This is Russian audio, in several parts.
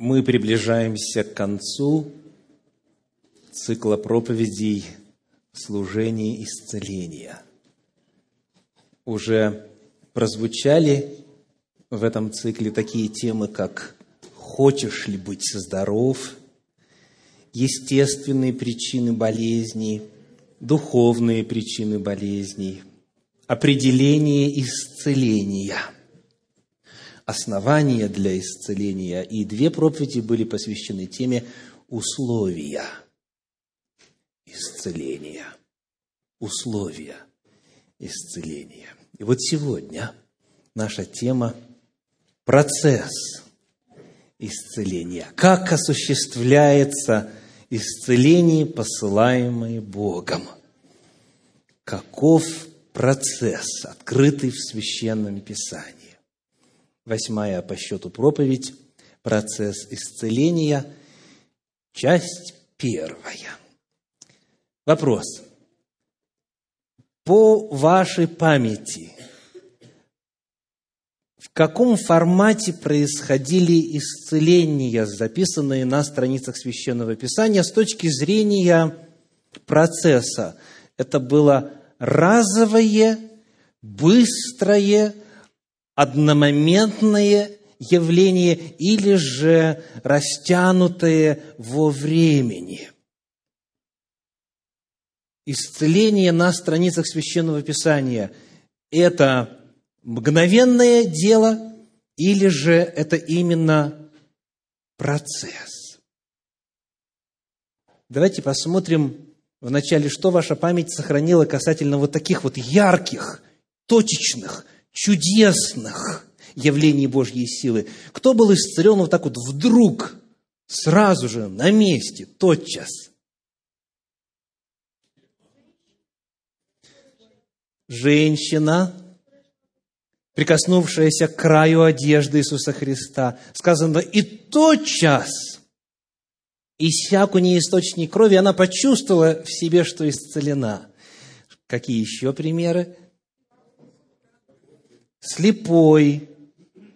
мы приближаемся к концу цикла проповедей служения исцеления. Уже прозвучали в этом цикле такие темы, как «Хочешь ли быть здоров?», естественные причины болезней, духовные причины болезней, определение исцеления – основания для исцеления, и две проповеди были посвящены теме условия исцеления. Условия исцеления. И вот сегодня наша тема – процесс исцеления. Как осуществляется исцеление, посылаемое Богом? Каков процесс, открытый в Священном Писании? Восьмая по счету проповедь, процесс исцеления, часть первая. Вопрос. По вашей памяти, в каком формате происходили исцеления, записанные на страницах Священного Писания, с точки зрения процесса? Это было разовое, быстрое, одномоментное явление или же растянутое во времени. Исцеление на страницах Священного Писания – это мгновенное дело или же это именно процесс? Давайте посмотрим вначале, что ваша память сохранила касательно вот таких вот ярких, точечных, чудесных явлений Божьей силы. Кто был исцелен вот так вот вдруг, сразу же, на месте, тотчас? Женщина, прикоснувшаяся к краю одежды Иисуса Христа, сказано, и тотчас иссяк у нее источник крови, она почувствовала в себе, что исцелена. Какие еще примеры? Слепой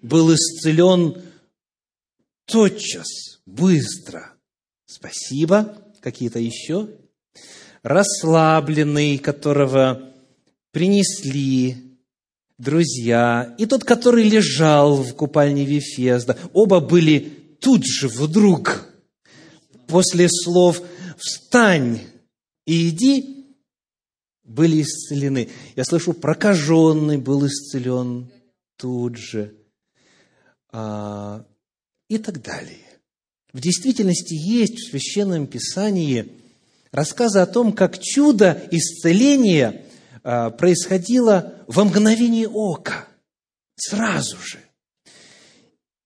был исцелен тотчас, быстро. Спасибо. Какие-то еще? Расслабленный, которого принесли друзья, и тот, который лежал в купальне Вифезда. Оба были тут же, вдруг, после слов «встань и иди», были исцелены. Я слышу, прокаженный был исцелен тут же. А, и так далее. В действительности есть в Священном Писании рассказы о том, как чудо исцеления а, происходило во мгновение ока, сразу же.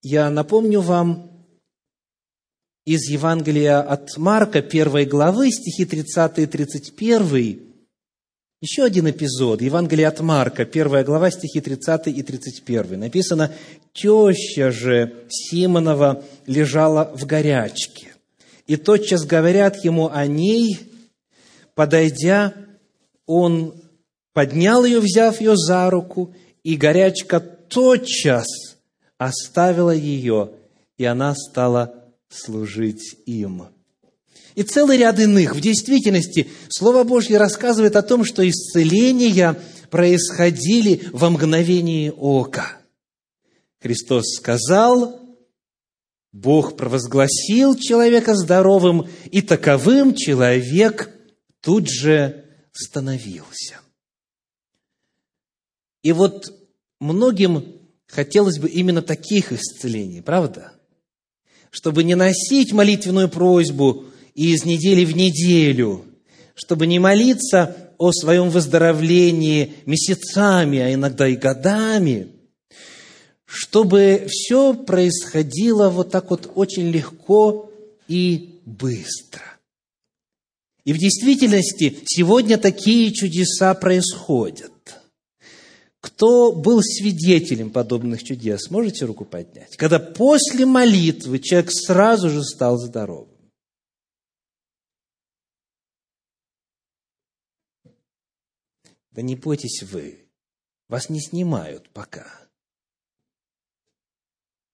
Я напомню вам из Евангелия от Марка, первой главы, стихи 30 и 31, еще один эпизод, Евангелие от Марка, первая глава, стихи 30 и 31. Написано, «Теща же Симонова лежала в горячке, и тотчас говорят ему о ней, подойдя, он поднял ее, взяв ее за руку, и горячка тотчас оставила ее, и она стала служить им» и целый ряд иных. В действительности, Слово Божье рассказывает о том, что исцеления происходили во мгновение ока. Христос сказал, Бог провозгласил человека здоровым, и таковым человек тут же становился. И вот многим хотелось бы именно таких исцелений, правда? Чтобы не носить молитвенную просьбу и из недели в неделю, чтобы не молиться о своем выздоровлении месяцами, а иногда и годами, чтобы все происходило вот так вот очень легко и быстро. И в действительности сегодня такие чудеса происходят. Кто был свидетелем подобных чудес? Можете руку поднять? Когда после молитвы человек сразу же стал здоровым. Да не бойтесь вы, вас не снимают пока.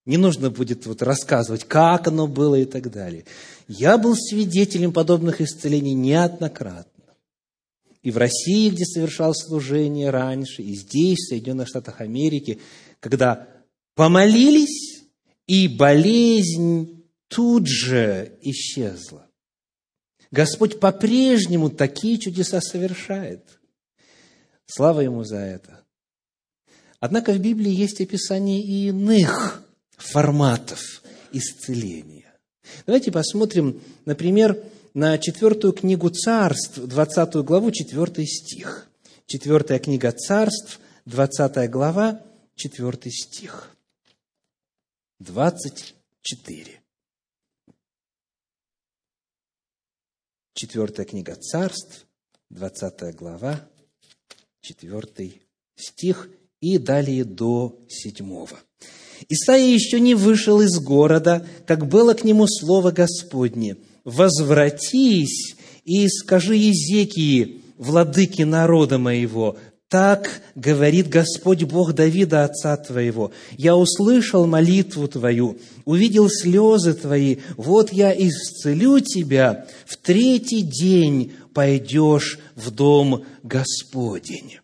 Не нужно будет вот рассказывать, как оно было и так далее. Я был свидетелем подобных исцелений неоднократно. И в России, где совершал служение раньше, и здесь, в Соединенных Штатах Америки, когда помолились, и болезнь тут же исчезла. Господь по-прежнему такие чудеса совершает. Слава Ему за это. Однако в Библии есть описание и иных форматов исцеления. Давайте посмотрим, например, на четвертую книгу царств, 20 главу, 4 стих. Четвертая книга царств, 20 глава, 4 стих. 24. Четвертая книга царств, 20 глава, 4 стих и далее до 7. Исаия еще не вышел из города, как было к нему слово Господне. «Возвратись и скажи Езекии, владыки народа моего, так говорит Господь Бог Давида, отца твоего. Я услышал молитву твою, увидел слезы твои. Вот я исцелю тебя. В третий день пойдешь в дом Господень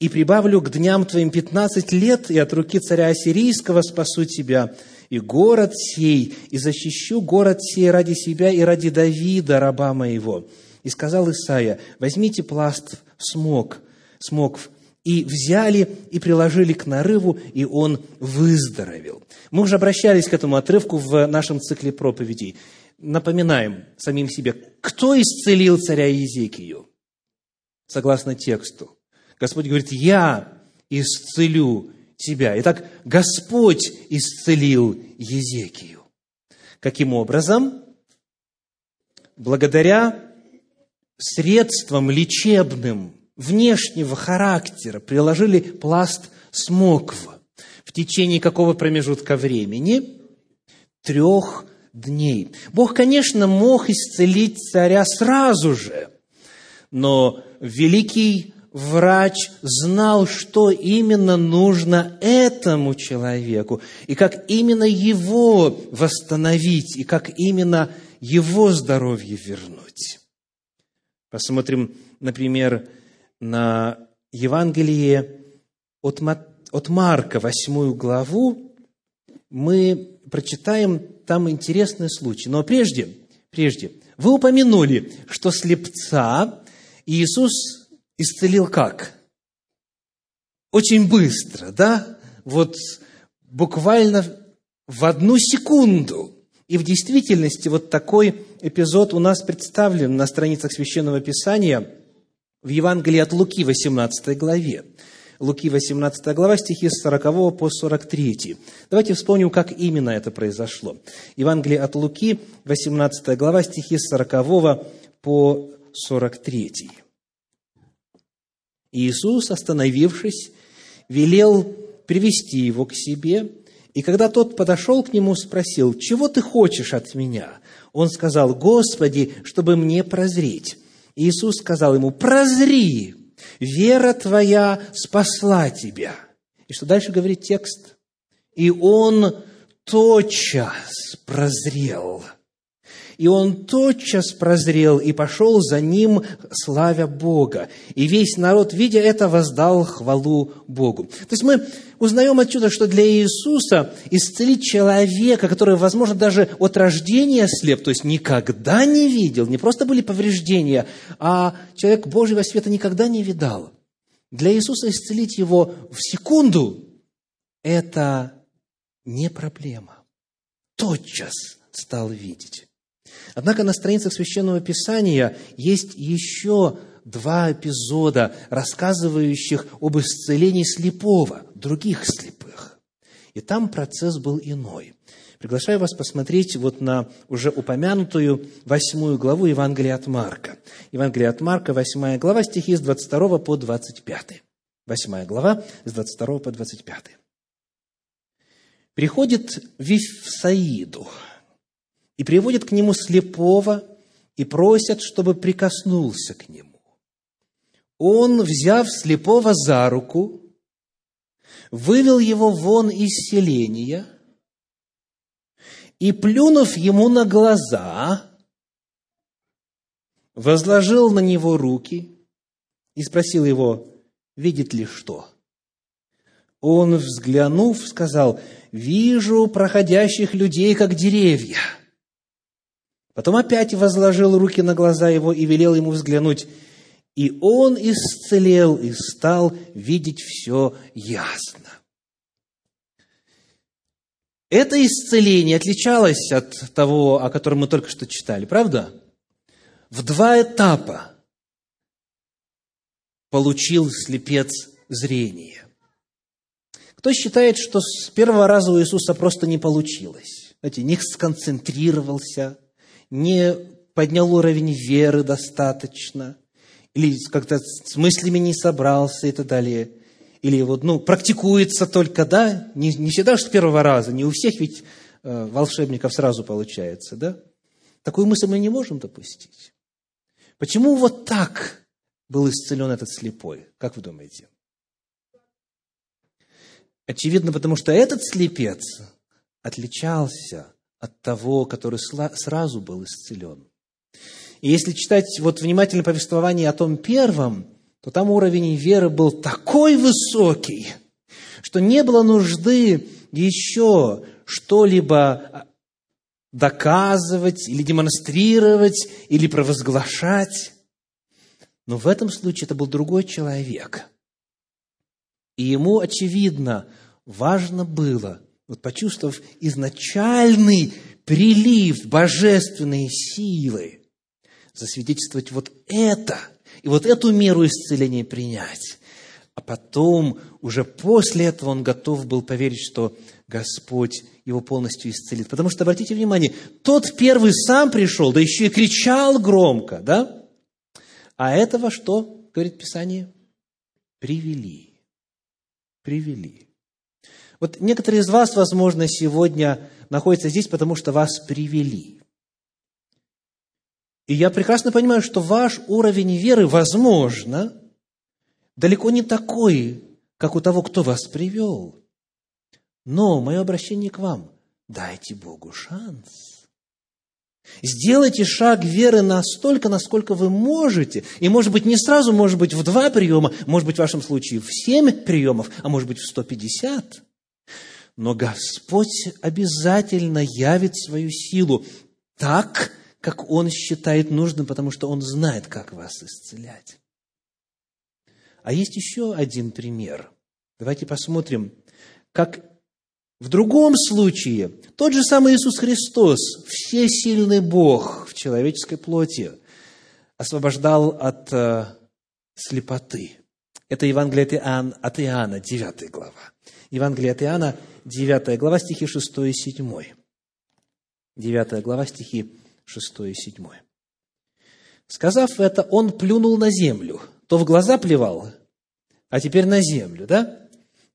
и прибавлю к дням твоим пятнадцать лет, и от руки царя Ассирийского спасу тебя, и город сей, и защищу город сей ради себя и ради Давида, раба моего». И сказал Исаия, возьмите пласт смог, смокв, и взяли и приложили к нарыву, и он выздоровел. Мы уже обращались к этому отрывку в нашем цикле проповедей. Напоминаем самим себе, кто исцелил царя Иезекию? Согласно тексту. Господь говорит, я исцелю тебя. Итак, Господь исцелил Езекию. Каким образом? Благодаря средствам лечебным внешнего характера приложили пласт смоква. В течение какого промежутка времени? Трех дней. Бог, конечно, мог исцелить царя сразу же, но великий врач знал, что именно нужно этому человеку, и как именно его восстановить, и как именно его здоровье вернуть. Посмотрим, например, на Евангелие от, Марка, восьмую главу. Мы прочитаем там интересный случай. Но прежде, прежде, вы упомянули, что слепца Иисус исцелил как? Очень быстро, да? Вот буквально в одну секунду. И в действительности вот такой эпизод у нас представлен на страницах Священного Писания в Евангелии от Луки, 18 главе. Луки, 18 глава, стихи с 40 по 43. Давайте вспомним, как именно это произошло. Евангелие от Луки, 18 глава, стихи с 40 по 43. Иисус, остановившись, велел привести его к себе, и когда тот подошел к нему, спросил, «Чего ты хочешь от меня?» Он сказал, «Господи, чтобы мне прозреть». Иисус сказал ему, «Прозри, вера твоя спасла тебя». И что дальше говорит текст? «И он тотчас прозрел» и он тотчас прозрел и пошел за ним, славя Бога. И весь народ, видя это, воздал хвалу Богу. То есть мы узнаем отсюда, что для Иисуса исцелить человека, который, возможно, даже от рождения слеп, то есть никогда не видел, не просто были повреждения, а человек Божьего света никогда не видал. Для Иисуса исцелить его в секунду – это не проблема. Тотчас стал видеть. Однако на страницах Священного Писания есть еще два эпизода, рассказывающих об исцелении слепого, других слепых. И там процесс был иной. Приглашаю вас посмотреть вот на уже упомянутую восьмую главу Евангелия от Марка. Евангелие от Марка, восьмая глава, стихи с 22 по 25. Восьмая глава, с 22 по 25. Приходит Вифсаиду, и приводят к нему слепого и просят, чтобы прикоснулся к нему. Он, взяв слепого за руку, вывел его вон из селения И, плюнув ему на глаза, возложил на него руки и спросил его, видит ли что. Он, взглянув, сказал, вижу проходящих людей, как деревья. Потом опять возложил руки на глаза его и велел ему взглянуть. И он исцелел и стал видеть все ясно. Это исцеление отличалось от того, о котором мы только что читали, правда? В два этапа получил слепец зрение. Кто считает, что с первого раза у Иисуса просто не получилось? Знаете, не сконцентрировался, не поднял уровень веры достаточно, или как-то с мыслями не собрался и так далее. Или вот, ну, практикуется только, да, не, не всегда с первого раза, не у всех ведь э, волшебников сразу получается, да? Такую мысль мы не можем допустить. Почему вот так был исцелен этот слепой? Как вы думаете? Очевидно, потому что этот слепец отличался от того, который сразу был исцелен. И если читать вот внимательно повествование о том первом, то там уровень веры был такой высокий, что не было нужды еще что-либо доказывать или демонстрировать или провозглашать. Но в этом случае это был другой человек. И ему, очевидно, важно было, вот почувствовав изначальный прилив божественной силы, засвидетельствовать вот это, и вот эту меру исцеления принять. А потом, уже после этого он готов был поверить, что Господь его полностью исцелит. Потому что, обратите внимание, тот первый сам пришел, да еще и кричал громко, да? А этого что, говорит Писание? Привели. Привели. Вот некоторые из вас, возможно, сегодня находятся здесь, потому что вас привели. И я прекрасно понимаю, что ваш уровень веры, возможно, далеко не такой, как у того, кто вас привел. Но мое обращение к вам – дайте Богу шанс. Сделайте шаг веры настолько, насколько вы можете. И, может быть, не сразу, может быть, в два приема, может быть, в вашем случае в семь приемов, а может быть, в сто пятьдесят. Но Господь обязательно явит свою силу так, как Он считает нужным, потому что Он знает, как вас исцелять. А есть еще один пример. Давайте посмотрим, как в другом случае тот же самый Иисус Христос, всесильный Бог в человеческой плоти, освобождал от э, слепоты. Это Евангелие от Иоанна, от Иоанна, 9 глава. Евангелие от Иоанна, 9 глава, стихи 6 и 7. 9 глава, стихи 6 и 7. Сказав это, он плюнул на землю. То в глаза плевал, а теперь на землю, да?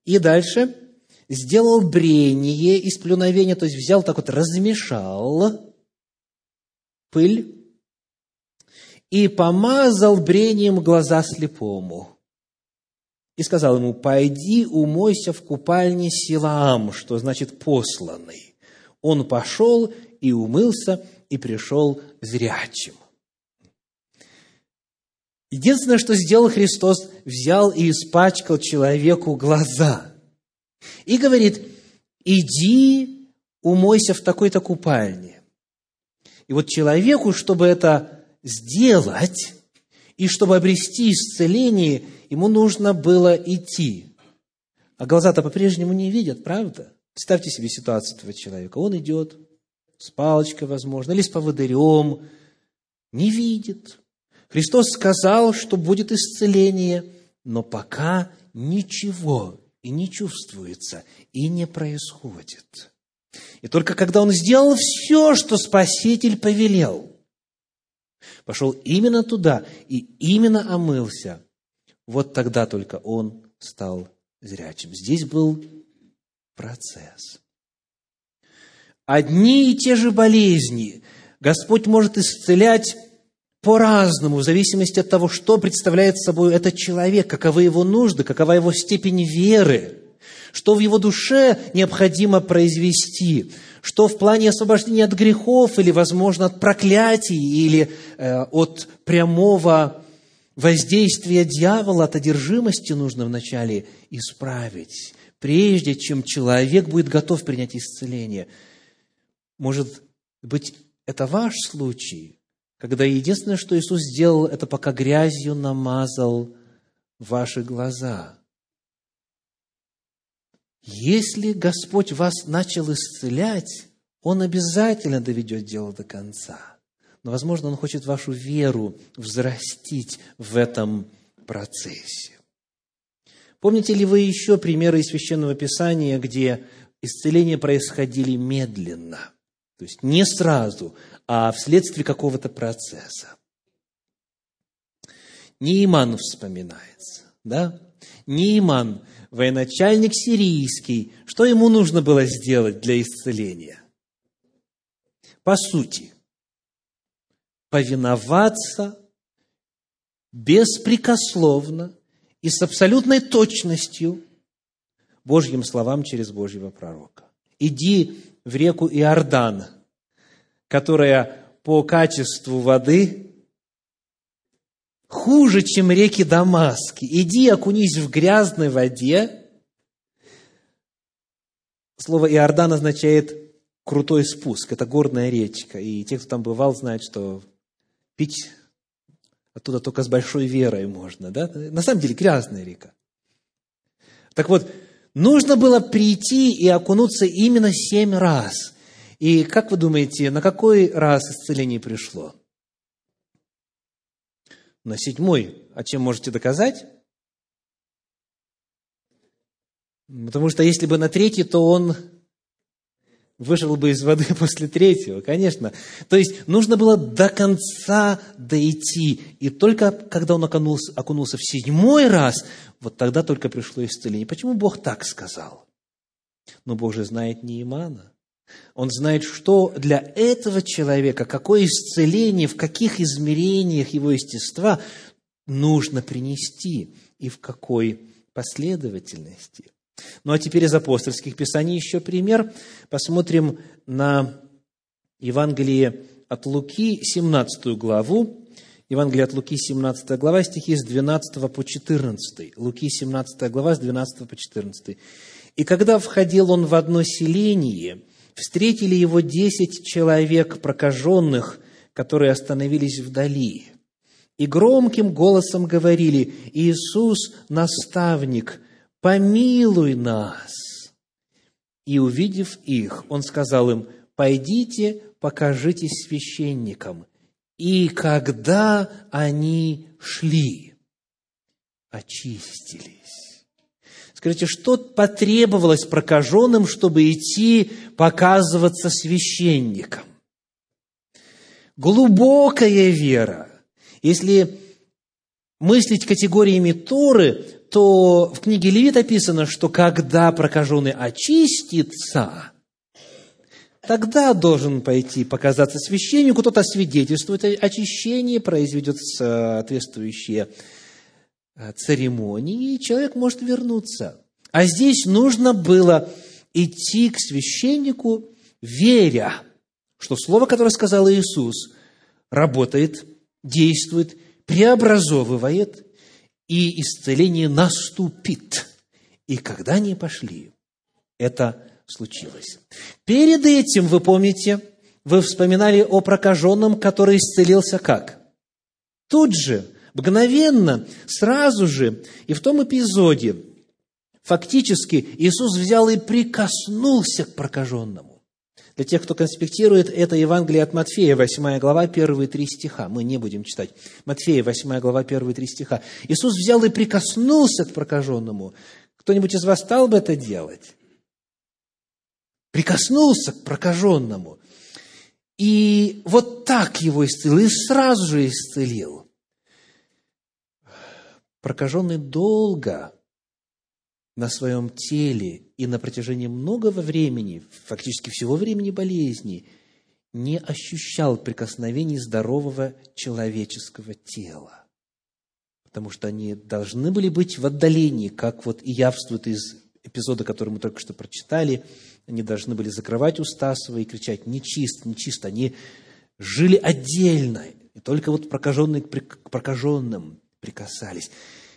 И дальше сделал брение из плюновения, то есть взял так вот, размешал пыль и помазал брением глаза слепому. И сказал ему, пойди умойся в купальне Силаам, что значит посланный. Он пошел и умылся, и пришел зрячим. Единственное, что сделал Христос, взял и испачкал человеку глаза – и говорит, иди умойся в такой-то купальне. И вот человеку, чтобы это сделать, и чтобы обрести исцеление, ему нужно было идти. А глаза-то по-прежнему не видят, правда? Представьте себе ситуацию этого человека. Он идет с палочкой, возможно, или с поводырем, не видит. Христос сказал, что будет исцеление, но пока ничего и не чувствуется, и не происходит. И только когда он сделал все, что Спаситель повелел, пошел именно туда и именно омылся, вот тогда только он стал зрячим. Здесь был процесс. Одни и те же болезни Господь может исцелять по-разному, в зависимости от того, что представляет собой этот человек, каковы его нужды, какова его степень веры, что в его душе необходимо произвести, что в плане освобождения от грехов или, возможно, от проклятий или э, от прямого воздействия дьявола, от одержимости нужно вначале исправить, прежде чем человек будет готов принять исцеление. Может быть, это ваш случай, когда единственное, что Иисус сделал, это пока грязью намазал ваши глаза. Если Господь вас начал исцелять, Он обязательно доведет дело до конца. Но, возможно, Он хочет вашу веру взрастить в этом процессе. Помните ли вы еще примеры из Священного Писания, где исцеления происходили медленно? То есть не сразу, а вследствие какого-то процесса. Неиман вспоминается, да? Неиман, военачальник сирийский, что ему нужно было сделать для исцеления? По сути, повиноваться беспрекословно и с абсолютной точностью Божьим словам через Божьего пророка. Иди в реку Иордан, которая по качеству воды хуже, чем реки Дамаски. Иди, окунись в грязной воде. Слово Иордан означает крутой спуск. Это горная речка. И те, кто там бывал, знают, что пить оттуда только с большой верой можно. Да? На самом деле грязная река. Так вот, нужно было прийти и окунуться именно семь раз. И как вы думаете, на какой раз исцеление пришло? на седьмой. А чем можете доказать? Потому что если бы на третий, то он вышел бы из воды после третьего, конечно. То есть нужно было до конца дойти. И только когда он окунулся, окунулся в седьмой раз, вот тогда только пришло исцеление. Почему Бог так сказал? Но Бог же знает Неимана. Он знает, что для этого человека, какое исцеление, в каких измерениях его естества нужно принести и в какой последовательности. Ну а теперь из апостольских писаний еще пример. Посмотрим на Евангелие от Луки, 17 главу. Евангелие от Луки, 17 глава, стихи с 12 по 14. Луки, 17 глава, с 12 по 14. «И когда входил он в одно селение, встретили его десять человек прокаженных, которые остановились вдали, и громким голосом говорили, «Иисус, наставник, помилуй нас!» И, увидев их, он сказал им, «Пойдите, покажитесь священникам». И когда они шли, очистились. Скажите, что потребовалось прокаженным, чтобы идти показываться священником? Глубокая вера. Если мыслить категориями Торы, то в книге Левит описано, что когда прокаженный очистится, тогда должен пойти показаться священнику, тот освидетельствует очищение, произведет соответствующие Э, церемонии, и человек может вернуться. А здесь нужно было идти к священнику, веря, что слово, которое сказал Иисус, работает, действует, преобразовывает, и исцеление наступит. И когда они пошли, это случилось. Перед этим, вы помните, вы вспоминали о прокаженном, который исцелился как? Тут же, Мгновенно, сразу же, и в том эпизоде, фактически Иисус взял и прикоснулся к прокаженному. Для тех, кто конспектирует, это Евангелие от Матфея, 8 глава, первые три стиха. Мы не будем читать. Матфея, 8 глава, первые три стиха. Иисус взял и прикоснулся к прокаженному. Кто-нибудь из вас стал бы это делать? Прикоснулся к прокаженному. И вот так его исцелил, и сразу же исцелил прокаженный долго на своем теле и на протяжении многого времени, фактически всего времени болезни, не ощущал прикосновений здорового человеческого тела. Потому что они должны были быть в отдалении, как вот и явствует из эпизода, который мы только что прочитали, они должны были закрывать уста свои и кричать «нечист, нечист». Они жили отдельно, и только вот прокаженные к прокаженным прикасались.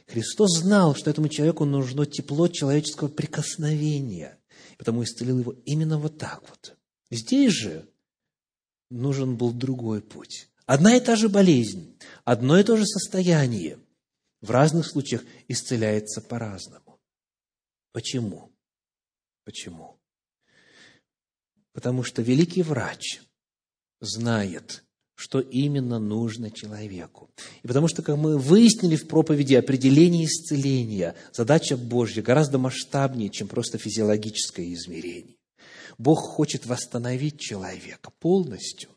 Христос знал, что этому человеку нужно тепло человеческого прикосновения, потому исцелил его именно вот так вот. Здесь же нужен был другой путь. Одна и та же болезнь, одно и то же состояние в разных случаях исцеляется по-разному. Почему? Почему? Потому что великий врач знает, что именно нужно человеку. И потому что, как мы выяснили в проповеди определение исцеления, задача Божья гораздо масштабнее, чем просто физиологическое измерение. Бог хочет восстановить человека полностью.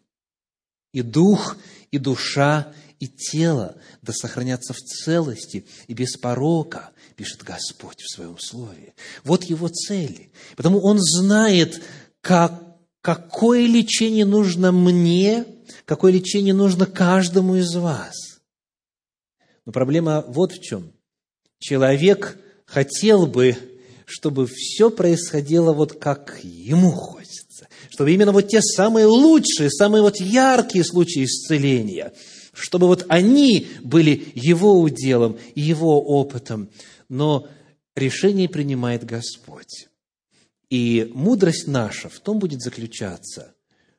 И дух, и душа, и тело да сохранятся в целости и без порока, пишет Господь в Своем Слове. Вот Его цели. Потому Он знает, как, какое лечение нужно мне, какое лечение нужно каждому из вас. Но проблема вот в чем. Человек хотел бы, чтобы все происходило вот как ему хочется. Чтобы именно вот те самые лучшие, самые вот яркие случаи исцеления, чтобы вот они были его уделом его опытом. Но решение принимает Господь. И мудрость наша в том будет заключаться,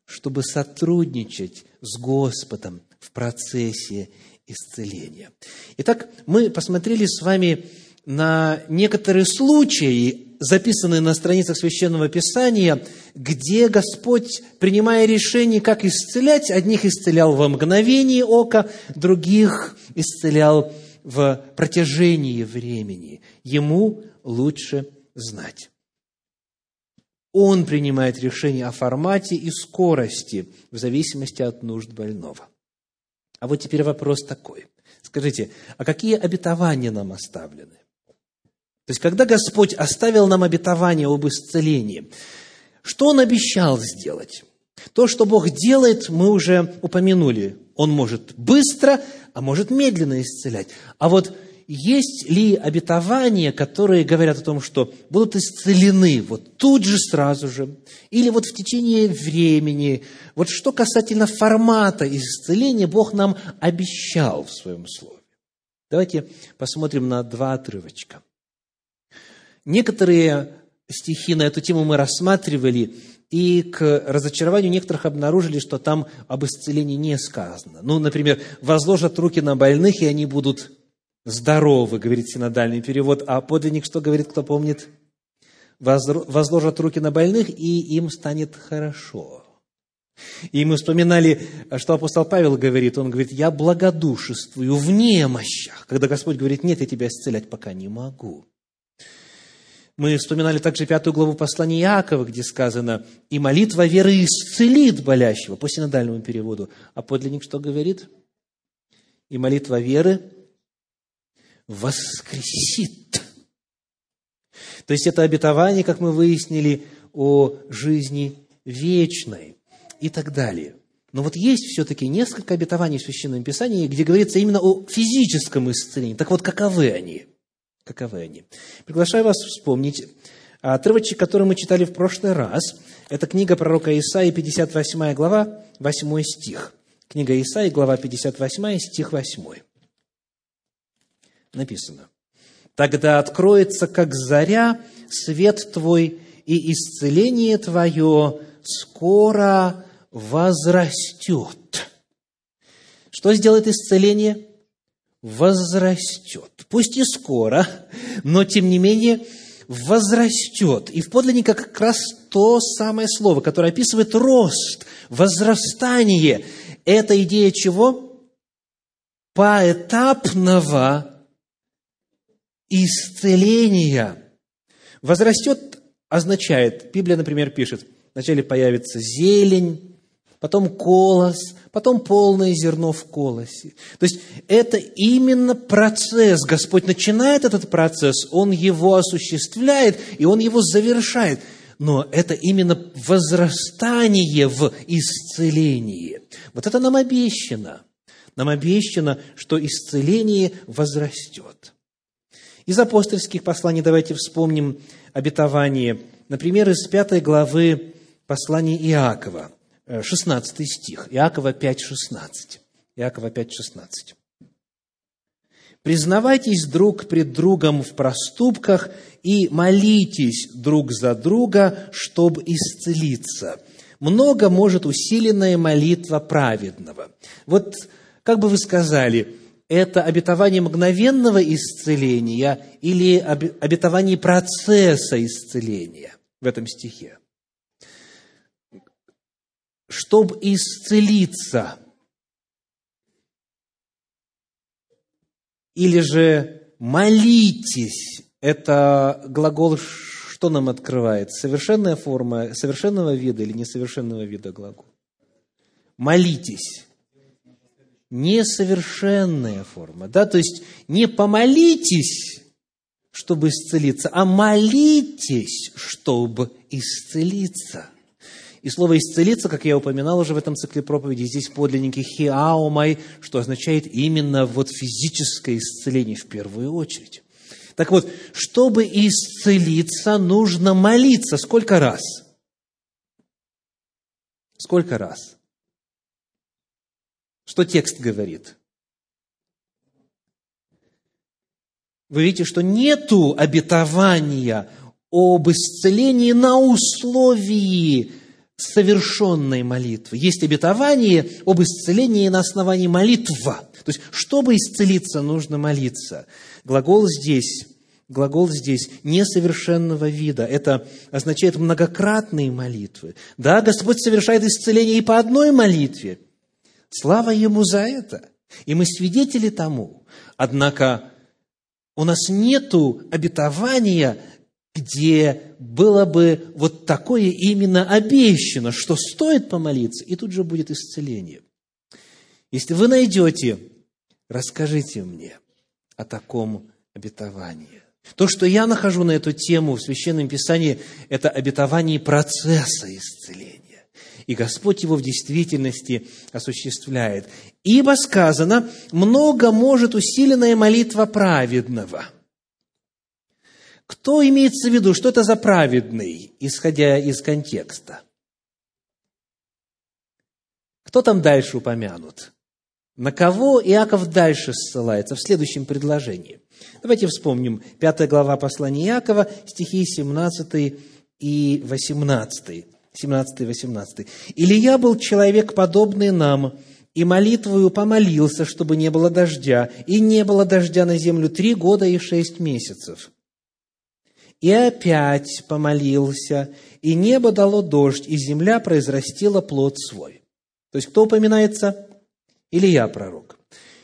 чтобы сотрудничать с Господом в процессе исцеления. Итак, мы посмотрели с вами на некоторые случаи, записанные на страницах Священного Писания, где Господь, принимая решение, как исцелять, одних исцелял во мгновение ока, других исцелял в протяжении времени. Ему лучше знать. Он принимает решение о формате и скорости в зависимости от нужд больного. А вот теперь вопрос такой. Скажите, а какие обетования нам оставлены? То есть, когда Господь оставил нам обетование об исцелении, что Он обещал сделать? То, что Бог делает, мы уже упомянули. Он может быстро, а может медленно исцелять. А вот есть ли обетования, которые говорят о том, что будут исцелены вот тут же, сразу же, или вот в течение времени? Вот что касательно формата исцеления, Бог нам обещал в Своем Слове. Давайте посмотрим на два отрывочка. Некоторые стихи на эту тему мы рассматривали, и к разочарованию некоторых обнаружили, что там об исцелении не сказано. Ну, например, возложат руки на больных, и они будут здоровы, говорит синодальный перевод. А подлинник что говорит, кто помнит? Возложат руки на больных, и им станет хорошо. И мы вспоминали, что апостол Павел говорит. Он говорит, я благодушествую в немощах. Когда Господь говорит, нет, я тебя исцелять пока не могу. Мы вспоминали также пятую главу послания Иакова, где сказано, «И молитва веры исцелит болящего», по синодальному переводу. А подлинник что говорит? «И молитва веры воскресит». То есть это обетование, как мы выяснили, о жизни вечной и так далее. Но вот есть все-таки несколько обетований в Священном Писании, где говорится именно о физическом исцелении. Так вот, каковы они? Каковы они? Приглашаю вас вспомнить отрывочек, который мы читали в прошлый раз. Это книга пророка Исаии, 58 глава, 8 стих. Книга Исаии, глава 58, стих 8. Написано. «Тогда откроется, как заря, свет твой, и исцеление твое скоро возрастет». Что сделает исцеление? возрастет. Пусть и скоро, но тем не менее возрастет. И в подлиннике как раз то самое слово, которое описывает рост, возрастание. Это идея чего? Поэтапного исцеления. Возрастет означает, Библия, например, пишет, вначале появится зелень, потом колос, потом полное зерно в колосе. То есть это именно процесс. Господь начинает этот процесс, Он его осуществляет, и Он его завершает. Но это именно возрастание в исцелении. Вот это нам обещано. Нам обещано, что исцеление возрастет. Из апостольских посланий давайте вспомним обетование, например, из пятой главы послания Иакова, 16 э, стих, Иакова 5, 16. Иакова 5, 16. «Признавайтесь друг пред другом в проступках и молитесь друг за друга, чтобы исцелиться. Много может усиленная молитва праведного». Вот как бы вы сказали, это обетование мгновенного исцеления или обетование процесса исцеления в этом стихе? Чтобы исцелиться. Или же молитесь. Это глагол что нам открывает? Совершенная форма совершенного вида или несовершенного вида глагол? Молитесь несовершенная форма. Да? То есть не помолитесь, чтобы исцелиться, а молитесь, чтобы исцелиться. И слово «исцелиться», как я упоминал уже в этом цикле проповеди, здесь подлинники «хиаомай», что означает именно вот физическое исцеление в первую очередь. Так вот, чтобы исцелиться, нужно молиться. Сколько раз? Сколько раз? Что текст говорит? Вы видите, что нету обетования об исцелении на условии совершенной молитвы. Есть обетование об исцелении на основании молитвы. То есть, чтобы исцелиться, нужно молиться. Глагол здесь, глагол здесь несовершенного вида. Это означает многократные молитвы. Да, Господь совершает исцеление и по одной молитве – Слава Ему за это. И мы свидетели тому. Однако у нас нету обетования, где было бы вот такое именно обещано, что стоит помолиться, и тут же будет исцеление. Если вы найдете, расскажите мне о таком обетовании. То, что я нахожу на эту тему в Священном Писании, это обетование процесса исцеления и Господь его в действительности осуществляет. Ибо сказано, много может усиленная молитва праведного. Кто имеется в виду, что это за праведный, исходя из контекста? Кто там дальше упомянут? На кого Иаков дальше ссылается в следующем предложении? Давайте вспомним. Пятая глава послания Иакова, стихи 17 и 18. 17-18. «Илья был человек, подобный нам, и молитвою помолился, чтобы не было дождя, и не было дождя на землю три года и шесть месяцев. И опять помолился, и небо дало дождь, и земля произрастила плод свой». То есть, кто упоминается? Илья пророк.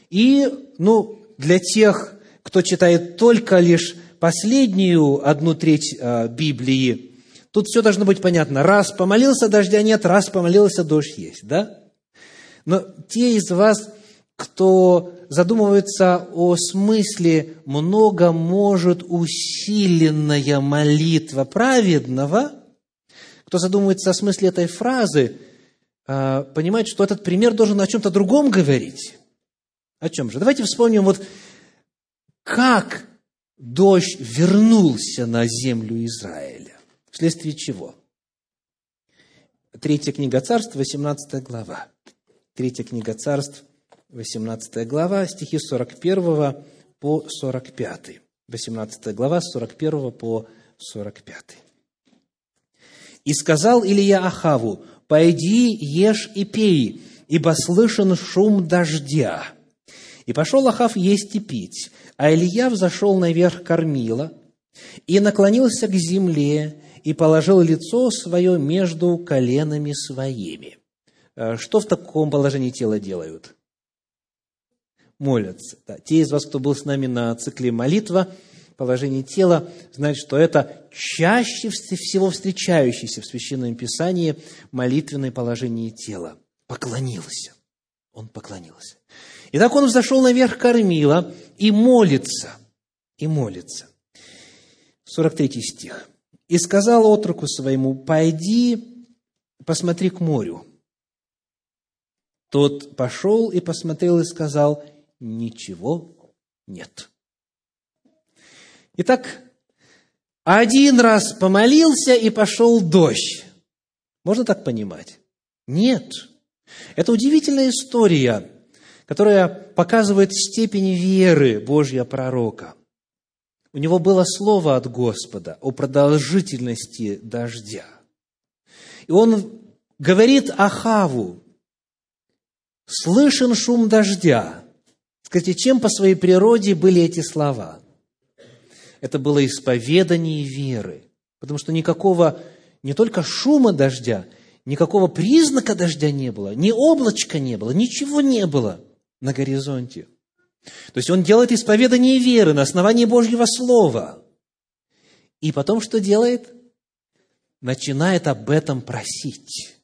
И, ну, для тех, кто читает только лишь последнюю одну треть э, Библии, Тут все должно быть понятно. Раз помолился, дождя нет, раз помолился, дождь есть, да? Но те из вас, кто задумывается о смысле «много может усиленная молитва праведного», кто задумывается о смысле этой фразы, а, понимает, что этот пример должен о чем-то другом говорить. О чем же? Давайте вспомним, вот как дождь вернулся на землю Израиля. Вследствие чего? Третья книга царств, 18 глава. Третья книга царств, 18 глава, стихи 41 по 45. 18 глава, с 41 по 45. «И сказал Илья Ахаву, «Пойди, ешь и пей, ибо слышен шум дождя». И пошел Ахав есть и пить, а Илья взошел наверх кормила и наклонился к земле, и положил лицо свое между коленами своими. Э, что в таком положении тела делают? Молятся. Да. Те из вас, кто был с нами на цикле молитва, положение тела, знают, что это чаще всего встречающееся в Священном Писании молитвенное положение тела. Поклонился. Он поклонился. Итак, он взошел наверх кормила и молится. И молится. 43 стих. И сказал отроку своему, пойди, посмотри к морю. Тот пошел и посмотрел и сказал, ничего нет. Итак, один раз помолился и пошел дождь. Можно так понимать? Нет. Это удивительная история, которая показывает степень веры Божьего пророка. У него было слово от Господа о продолжительности дождя. И он говорит Ахаву, слышен шум дождя. Скажите, чем по своей природе были эти слова? Это было исповедание веры. Потому что никакого, не только шума дождя, никакого признака дождя не было, ни облачка не было, ничего не было на горизонте. То есть он делает исповедание веры на основании Божьего Слова. И потом что делает? Начинает об этом просить.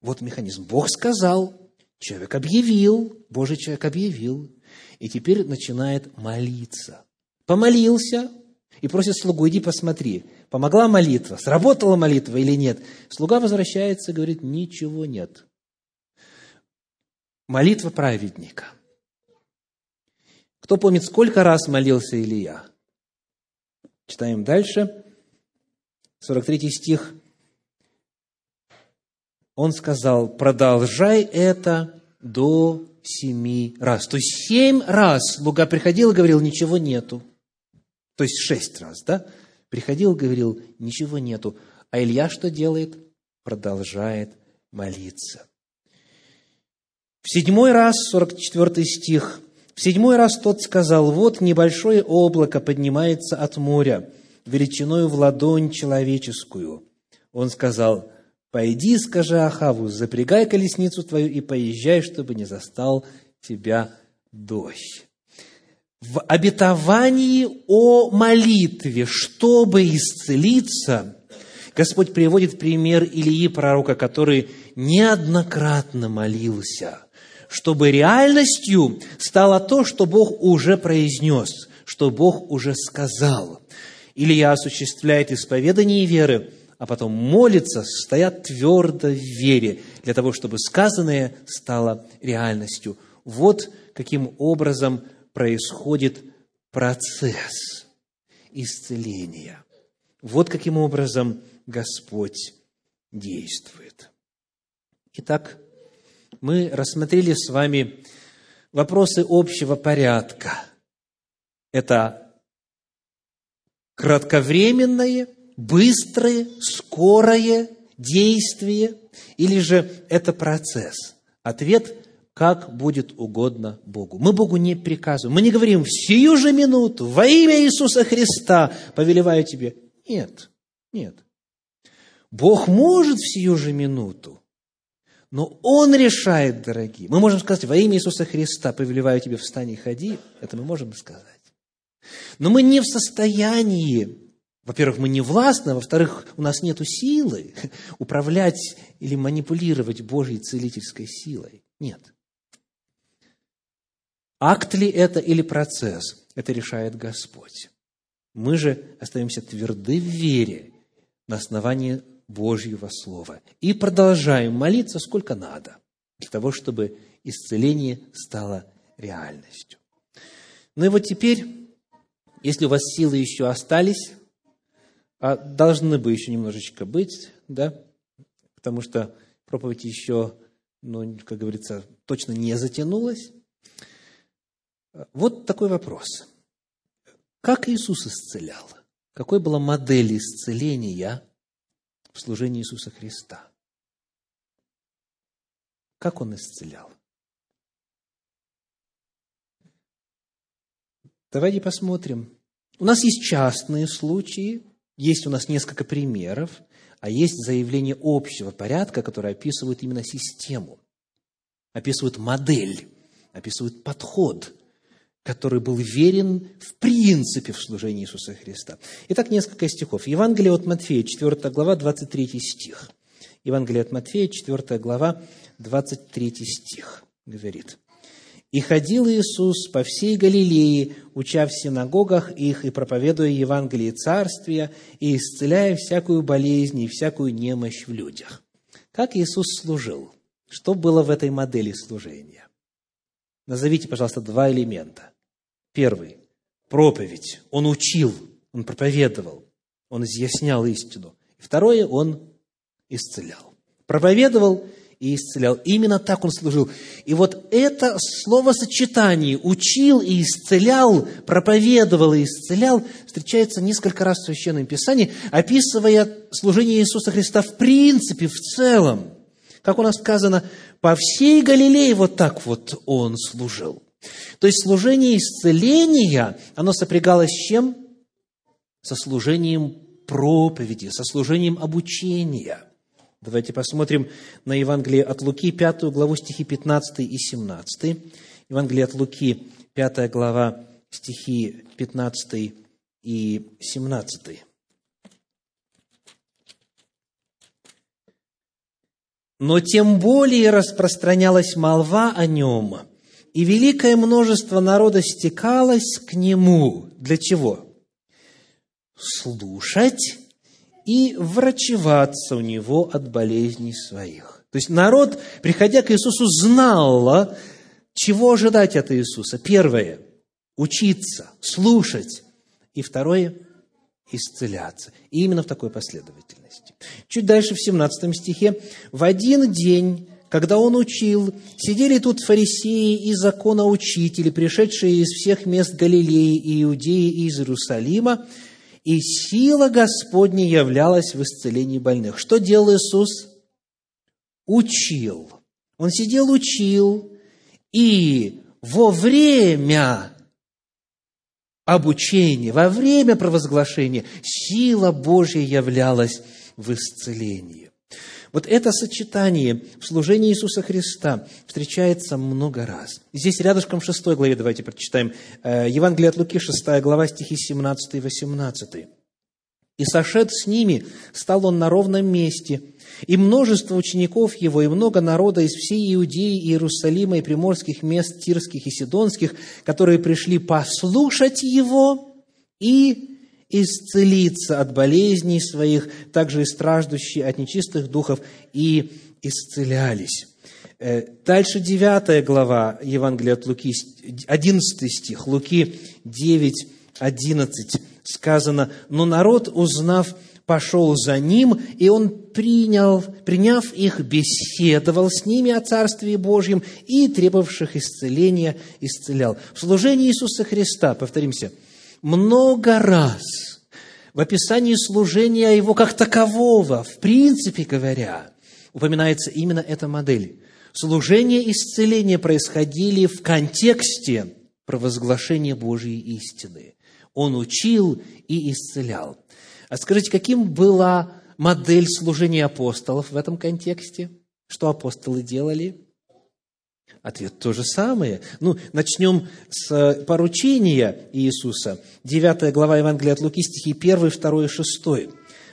Вот механизм. Бог сказал, человек объявил, Божий человек объявил, и теперь начинает молиться. Помолился и просит слугу, иди посмотри, помогла молитва, сработала молитва или нет. Слуга возвращается и говорит, ничего нет. Молитва праведника – кто помнит, сколько раз молился Илия? Читаем дальше. 43 стих. Он сказал, продолжай это до семи раз. То есть семь раз Луга приходил и говорил, ничего нету. То есть шесть раз, да? Приходил и говорил, ничего нету. А Илья что делает? Продолжает молиться. В седьмой раз, 44 стих, в седьмой раз тот сказал, вот небольшое облако поднимается от моря, величиною в ладонь человеческую. Он сказал, пойди, скажи Ахаву, запрягай колесницу твою и поезжай, чтобы не застал тебя дождь. В обетовании о молитве, чтобы исцелиться, Господь приводит пример Илии пророка, который неоднократно молился – чтобы реальностью стало то, что Бог уже произнес, что Бог уже сказал. Илья осуществляет исповедание веры, а потом молится, стоят твердо в вере, для того, чтобы сказанное стало реальностью. Вот каким образом происходит процесс исцеления. Вот каким образом Господь действует. Итак, мы рассмотрели с вами вопросы общего порядка. Это кратковременное, быстрое, скорое действие или же это процесс? Ответ – как будет угодно Богу. Мы Богу не приказываем. Мы не говорим в сию же минуту во имя Иисуса Христа повелеваю тебе. Нет, нет. Бог может в сию же минуту, но Он решает, дорогие. Мы можем сказать, во имя Иисуса Христа повелеваю тебе, встань и ходи. Это мы можем сказать. Но мы не в состоянии, во-первых, мы не властны, а во-вторых, у нас нет силы управлять или манипулировать Божьей целительской силой. Нет. Акт ли это или процесс, это решает Господь. Мы же остаемся тверды в вере на основании Божьего Слова. И продолжаем молиться сколько надо, для того, чтобы исцеление стало реальностью. Ну и вот теперь, если у вас силы еще остались, а должны бы еще немножечко быть, да, потому что проповедь еще, ну, как говорится, точно не затянулась. Вот такой вопрос. Как Иисус исцелял? Какой была модель исцеления в служении Иисуса Христа. Как Он исцелял? Давайте посмотрим. У нас есть частные случаи, есть у нас несколько примеров, а есть заявление общего порядка, которое описывает именно систему, описывает модель, описывает подход – который был верен в принципе в служении Иисуса Христа. Итак, несколько стихов. Евангелие от Матфея, 4 глава, 23 стих. Евангелие от Матфея, 4 глава, 23 стих говорит. «И ходил Иисус по всей Галилее, уча в синагогах их и проповедуя Евангелие Царствия, и исцеляя всякую болезнь и всякую немощь в людях». Как Иисус служил? Что было в этой модели служения? Назовите, пожалуйста, два элемента. Первый – проповедь. Он учил, Он проповедовал, он изъяснял истину. Второе, он исцелял. Проповедовал и исцелял. Именно так он служил. И вот это словосочетание «учил и исцелял», «проповедовал и исцелял» встречается несколько раз в Священном Писании, описывая служение Иисуса Христа в принципе, в целом. Как у нас сказано, по всей Галилее вот так вот он служил. То есть служение исцеления, оно сопрягалось с чем? Со служением проповеди, со служением обучения – Давайте посмотрим на Евангелие от Луки, 5 главу, стихи 15 и 17. Евангелие от Луки, 5 глава, стихи 15 и 17. Но тем более распространялась молва о нем, и великое множество народа стекалось к нему. Для чего? Слушать и врачеваться у него от болезней своих. То есть народ, приходя к Иисусу, знал, чего ожидать от Иисуса. Первое – учиться, слушать. И второе – исцеляться. И именно в такой последовательности. Чуть дальше, в 17 стихе. «В один день, когда он учил, сидели тут фарисеи и законоучители, пришедшие из всех мест Галилеи, Иудеи и из Иерусалима, и сила Господня являлась в исцелении больных. Что делал Иисус? Учил. Он сидел, учил, и во время обучения, во время провозглашения сила Божья являлась в исцелении. Вот это сочетание в служении Иисуса Христа встречается много раз. Здесь рядышком в 6 главе, давайте прочитаем, э, Евангелие от Луки, 6 глава, стихи 17 и 18. «И сошед с ними, стал он на ровном месте, и множество учеников его, и много народа из всей Иудеи, Иерусалима и приморских мест Тирских и Сидонских, которые пришли послушать его и исцелиться от болезней своих, также и страждущие от нечистых духов, и исцелялись. Э, дальше 9 глава Евангелия от Луки, 11 стих, Луки 9, 11 сказано, «Но народ, узнав, пошел за ним, и он принял, приняв их, беседовал с ними о Царстве Божьем и требовавших исцеления исцелял». В служении Иисуса Христа, повторимся – много раз в описании служения его как такового, в принципе говоря, упоминается именно эта модель. Служение и исцеление происходили в контексте провозглашения Божьей истины. Он учил и исцелял. А скажите, каким была модель служения апостолов в этом контексте? Что апостолы делали? Ответ то же самое. Ну, начнем с поручения Иисуса. 9 глава Евангелия от Луки, стихи 1, 2 и 6.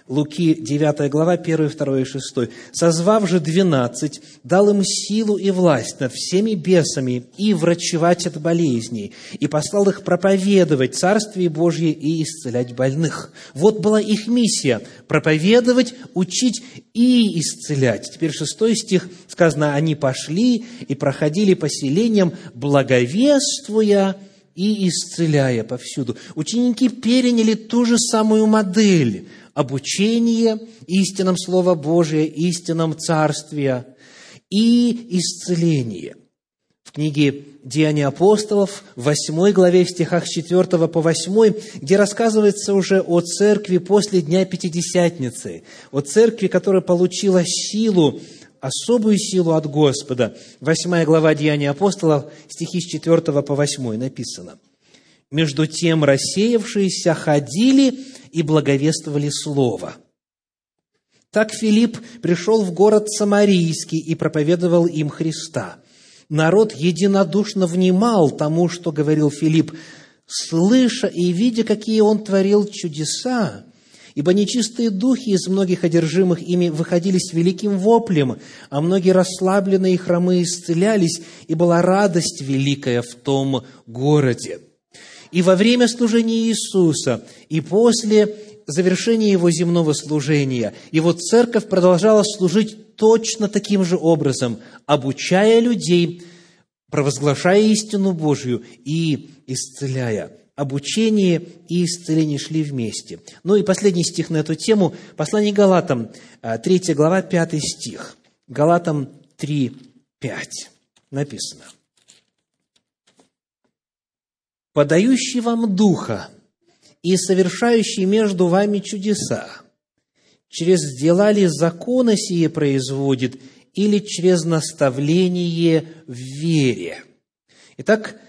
Луки, 9 глава, 1, 2 и 6. «Созвав же двенадцать, дал им силу и власть над всеми бесами и врачевать от болезней, и послал их проповедовать Царствие Божье и исцелять больных». Вот была их миссия – проповедовать, учить и исцелять. Теперь шестой стих сказано, «Они пошли и проходили по селениям, благовествуя и исцеляя повсюду». Ученики переняли ту же самую модель – обучение истинам Слова Божия, истинам Царствия и исцеление. В книге «Деяния апостолов» в 8 главе, в стихах с 4 по 8, где рассказывается уже о церкви после Дня Пятидесятницы, о церкви, которая получила силу, особую силу от Господа. 8 глава Деяния апостолов, стихи с 4 по 8 написано. «Между тем рассеявшиеся ходили и благовествовали Слово. Так Филипп пришел в город Самарийский и проповедовал им Христа. Народ единодушно внимал тому, что говорил Филипп, слыша и видя, какие он творил чудеса, Ибо нечистые духи из многих одержимых ими выходили с великим воплем, а многие расслабленные и хромые исцелялись, и была радость великая в том городе и во время служения Иисуса, и после завершения Его земного служения. Его церковь продолжала служить точно таким же образом, обучая людей, провозглашая истину Божью и исцеляя обучение и исцеление шли вместе. Ну и последний стих на эту тему. Послание Галатам, 3 а, глава, 5 стих. Галатам 3, 5 написано. «Подающий вам Духа и совершающий между вами чудеса, через дела ли закона сие производит, или через наставление в вере?» Итак,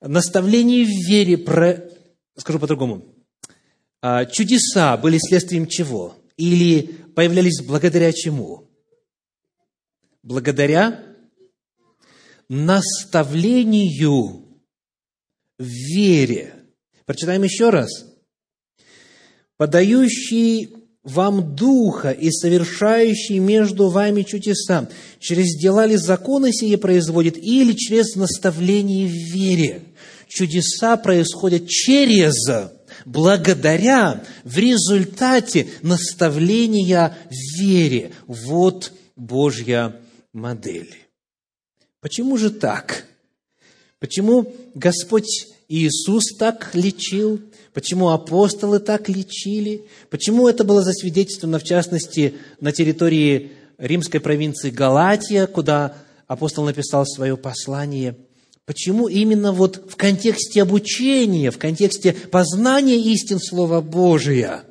наставление в вере, про, скажу по-другому, а, чудеса были следствием чего? Или появлялись благодаря чему? Благодаря наставлению в вере. Прочитаем еще раз. «Подающий вам Духа и совершающий между вами чудеса, через дела ли законы сие производит, или через наставление в вере. Чудеса происходят через, благодаря, в результате наставления в вере. Вот Божья модель. Почему же так? Почему Господь Иисус так лечил? Почему апостолы так лечили? Почему это было засвидетельствовано, в частности, на территории римской провинции Галатия, куда апостол написал свое послание? Почему именно вот в контексте обучения, в контексте познания истин Слова Божия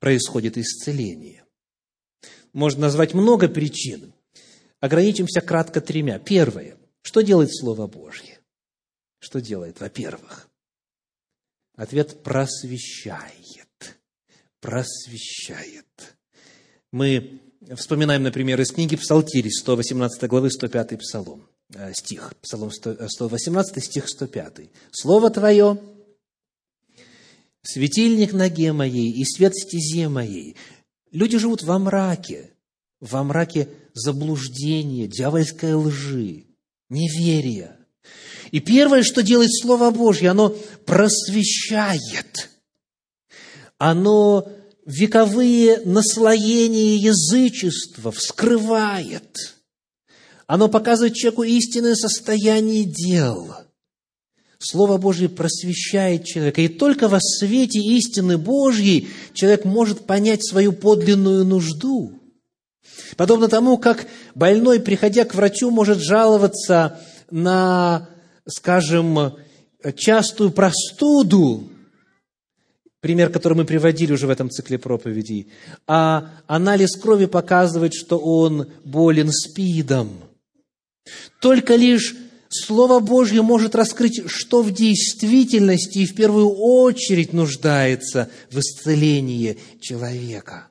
происходит исцеление? Можно назвать много причин. Ограничимся кратко тремя. Первое. Что делает Слово Божье? Что делает? Во-первых, Ответ – просвещает. Просвещает. Мы вспоминаем, например, из книги Псалтири, 118 главы, 105 псалом, э, стих, псалом 118, э, стих 105. «Слово Твое – светильник ноге моей и свет стезе моей». Люди живут во мраке, во мраке заблуждения, дьявольской лжи, неверия – и первое, что делает Слово Божье, оно просвещает. Оно вековые наслоения язычества вскрывает. Оно показывает человеку истинное состояние дел. Слово Божье просвещает человека. И только во свете истины Божьей человек может понять свою подлинную нужду. Подобно тому, как больной, приходя к врачу, может жаловаться на скажем, частую простуду, пример, который мы приводили уже в этом цикле проповедей, а анализ крови показывает, что он болен СПИДом. Только лишь Слово Божье может раскрыть, что в действительности и в первую очередь нуждается в исцелении человека,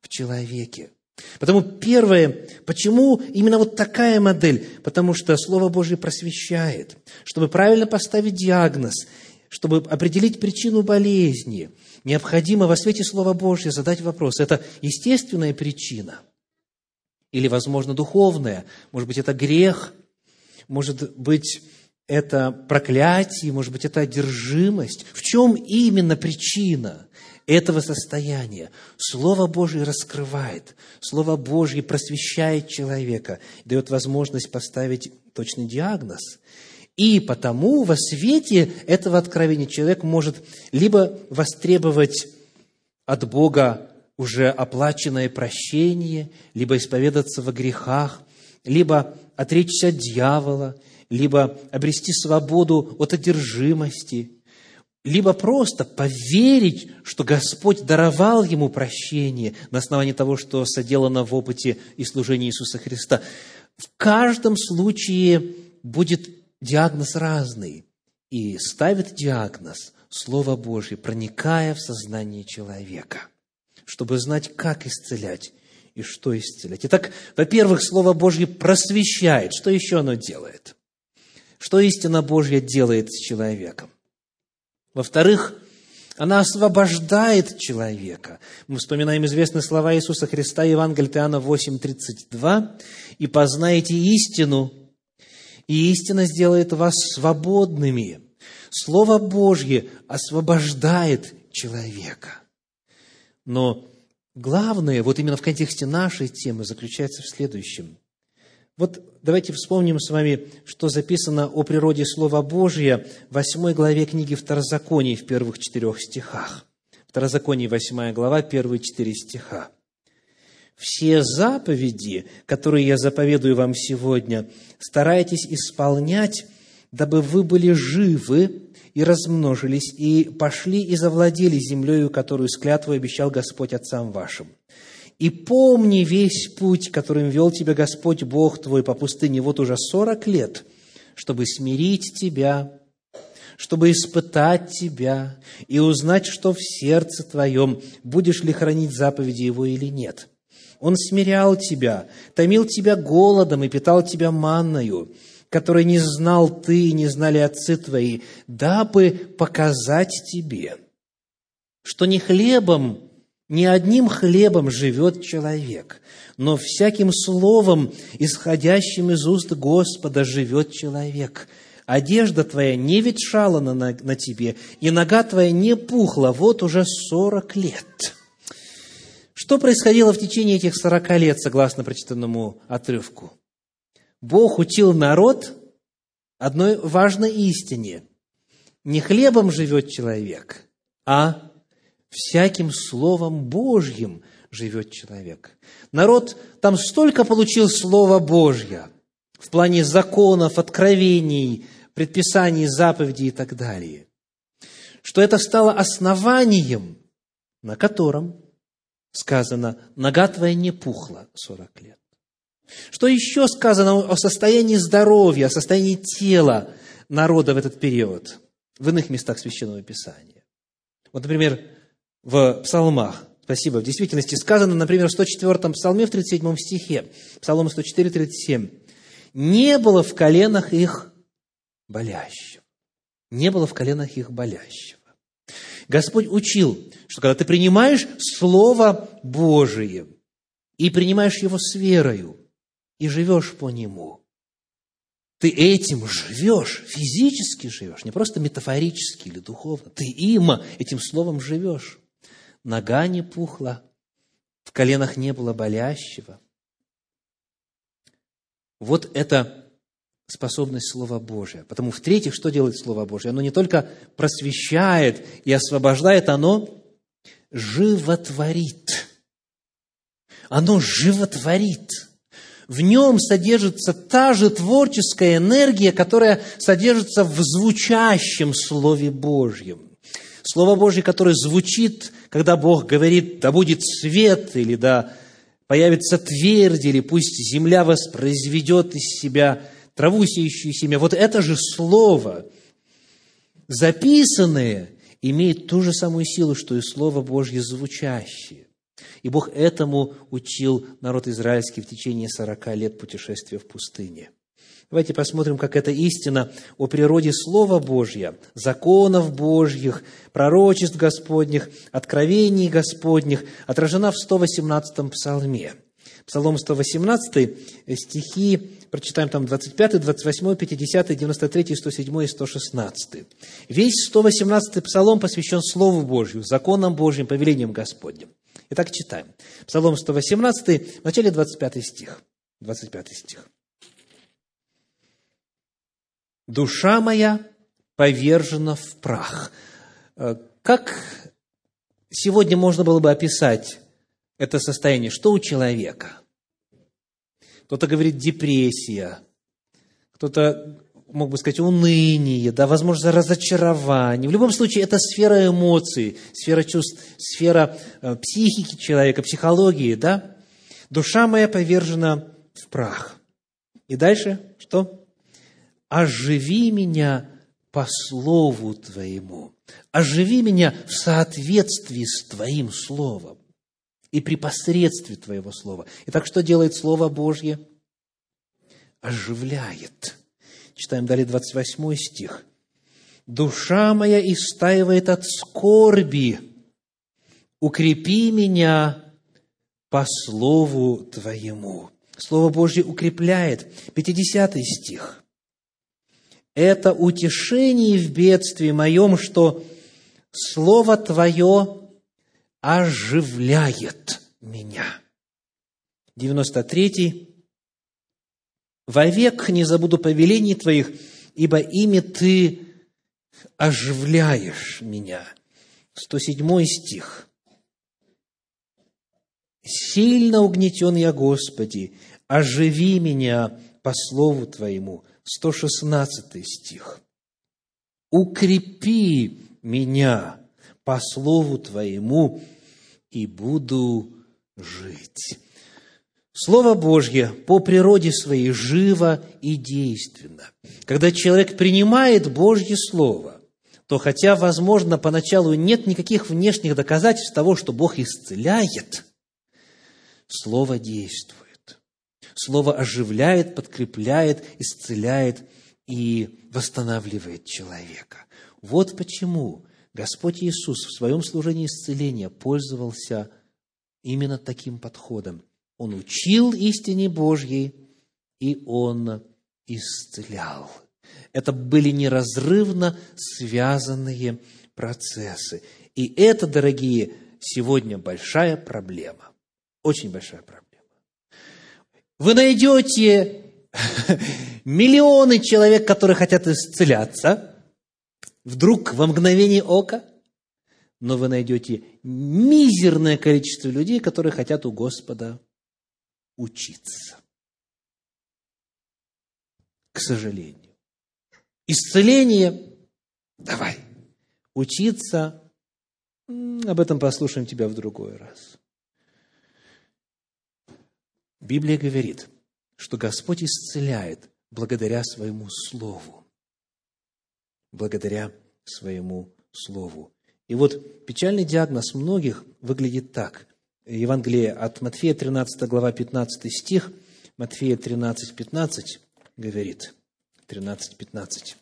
в человеке. Потому первое, почему именно вот такая модель? Потому что Слово Божье просвещает. Чтобы правильно поставить диагноз, чтобы определить причину болезни, необходимо во свете Слова Божьего задать вопрос. Это естественная причина? Или, возможно, духовная? Может быть, это грех? Может быть, это проклятие? Может быть, это одержимость? В чем именно причина? Этого состояния. Слово Божье раскрывает, Слово Божье просвещает человека, дает возможность поставить точный диагноз. И потому во свете этого откровения человек может либо востребовать от Бога уже оплаченное прощение, либо исповедаться во грехах, либо отречься от дьявола, либо обрести свободу от одержимости – либо просто поверить, что Господь даровал ему прощение на основании того, что соделано в опыте и служении Иисуса Христа. В каждом случае будет диагноз разный. И ставит диагноз Слово Божье, проникая в сознание человека, чтобы знать, как исцелять и что исцелять. Итак, во-первых, Слово Божье просвещает. Что еще оно делает? Что истина Божья делает с человеком? Во-вторых, она освобождает человека. Мы вспоминаем известные слова Иисуса Христа, Евангелие Иоанна 8:32, «И познаете истину, и истина сделает вас свободными». Слово Божье освобождает человека. Но главное, вот именно в контексте нашей темы, заключается в следующем. Вот давайте вспомним с вами, что записано о природе Слова Божия в 8 главе книги Второзаконий в первых четырех стихах. Второзаконие, 8 глава, первые четыре стиха. «Все заповеди, которые я заповедую вам сегодня, старайтесь исполнять, дабы вы были живы и размножились, и пошли и завладели землею, которую с обещал Господь отцам вашим. И помни весь путь, которым вел тебя Господь Бог твой по пустыне вот уже сорок лет, чтобы смирить тебя, чтобы испытать тебя и узнать, что в сердце твоем, будешь ли хранить заповеди Его или нет. Он смирял тебя, томил тебя голодом и питал тебя манною, которой не знал ты и не знали отцы твои, дабы показать тебе, что не хлебом, не одним хлебом живет человек, но всяким словом, исходящим из уст Господа, живет человек. Одежда твоя не ветшала на, на, на тебе, и нога твоя не пухла вот уже сорок лет. Что происходило в течение этих сорока лет, согласно прочитанному отрывку? Бог учил народ одной важной истине. Не хлебом живет человек, а всяким Словом Божьим живет человек. Народ там столько получил Слова Божье в плане законов, откровений, предписаний, заповедей и так далее, что это стало основанием, на котором сказано, нога твоя не пухла сорок лет. Что еще сказано о состоянии здоровья, о состоянии тела народа в этот период в иных местах Священного Писания? Вот, например, в псалмах. Спасибо. В действительности сказано, например, в 104-м псалме, в 37 стихе, Псалом 104, 37. «Не было в коленах их болящего». Не было в коленах их болящего. Господь учил, что когда ты принимаешь Слово Божие и принимаешь его с верою, и живешь по нему, ты этим живешь, физически живешь, не просто метафорически или духовно. Ты им, этим словом живешь. Нога не пухла, в коленах не было болящего. Вот это способность Слова Божия. Потому, в-третьих, что делает Слово Божие? Оно не только просвещает и освобождает, оно животворит. Оно животворит – в нем содержится та же творческая энергия, которая содержится в звучащем Слове Божьем. Слово Божье, которое звучит, когда Бог говорит, да будет свет, или да появится твердь, или пусть земля воспроизведет из себя траву, сеющую семя. Вот это же Слово, записанное, имеет ту же самую силу, что и Слово Божье звучащее. И Бог этому учил народ израильский в течение сорока лет путешествия в пустыне. Давайте посмотрим, как эта истина о природе Слова Божьего, законов Божьих, пророчеств Господних, откровений Господних отражена в 118-м псалме. Псалом 118, стихи, прочитаем там 25, 28, 50, 93, 107 и 116. Весь 118 псалом посвящен Слову Божью, законам Божьим, повелениям Господним. Итак, читаем. Псалом 118, в начале 25 стих. 25 стих. «Душа моя повержена в прах». Э, как сегодня можно было бы описать это состояние? Что у человека? Кто-то говорит депрессия, кто-то мог бы сказать, уныние, да, возможно, разочарование. В любом случае, это сфера эмоций, сфера чувств, сфера э, психики человека, психологии, да. Душа моя повержена в прах. И дальше что? Оживи меня по слову Твоему. Оживи меня в соответствии с Твоим Словом и при посредстве Твоего Слова. Итак, что делает Слово Божье? Оживляет Читаем далее 28 стих. «Душа моя истаивает от скорби, укрепи меня по слову Твоему». Слово Божье укрепляет. 50 стих. «Это утешение в бедствии моем, что Слово Твое оживляет меня». 93 Вовек не забуду повелений Твоих, ибо ими Ты оживляешь меня. 107 стих. «Сильно угнетен я, Господи, оживи меня по слову Твоему». 116 стих. «Укрепи меня по слову Твоему, и буду жить». Слово Божье по природе своей живо и действенно. Когда человек принимает Божье Слово, то хотя, возможно, поначалу нет никаких внешних доказательств того, что Бог исцеляет, Слово действует. Слово оживляет, подкрепляет, исцеляет и восстанавливает человека. Вот почему Господь Иисус в своем служении исцеления пользовался именно таким подходом. Он учил истине Божьей, и Он исцелял. Это были неразрывно связанные процессы. И это, дорогие, сегодня большая проблема. Очень большая проблема. Вы найдете миллионы человек, которые хотят исцеляться, вдруг во мгновение ока, но вы найдете мизерное количество людей, которые хотят у Господа учиться. К сожалению. Исцеление – давай. Учиться – об этом послушаем тебя в другой раз. Библия говорит, что Господь исцеляет благодаря своему Слову. Благодаря своему Слову. И вот печальный диагноз многих выглядит так. Евангелие от Матфея, 13 глава, 15 стих, Матфея 13, 15 говорит, 13, 15.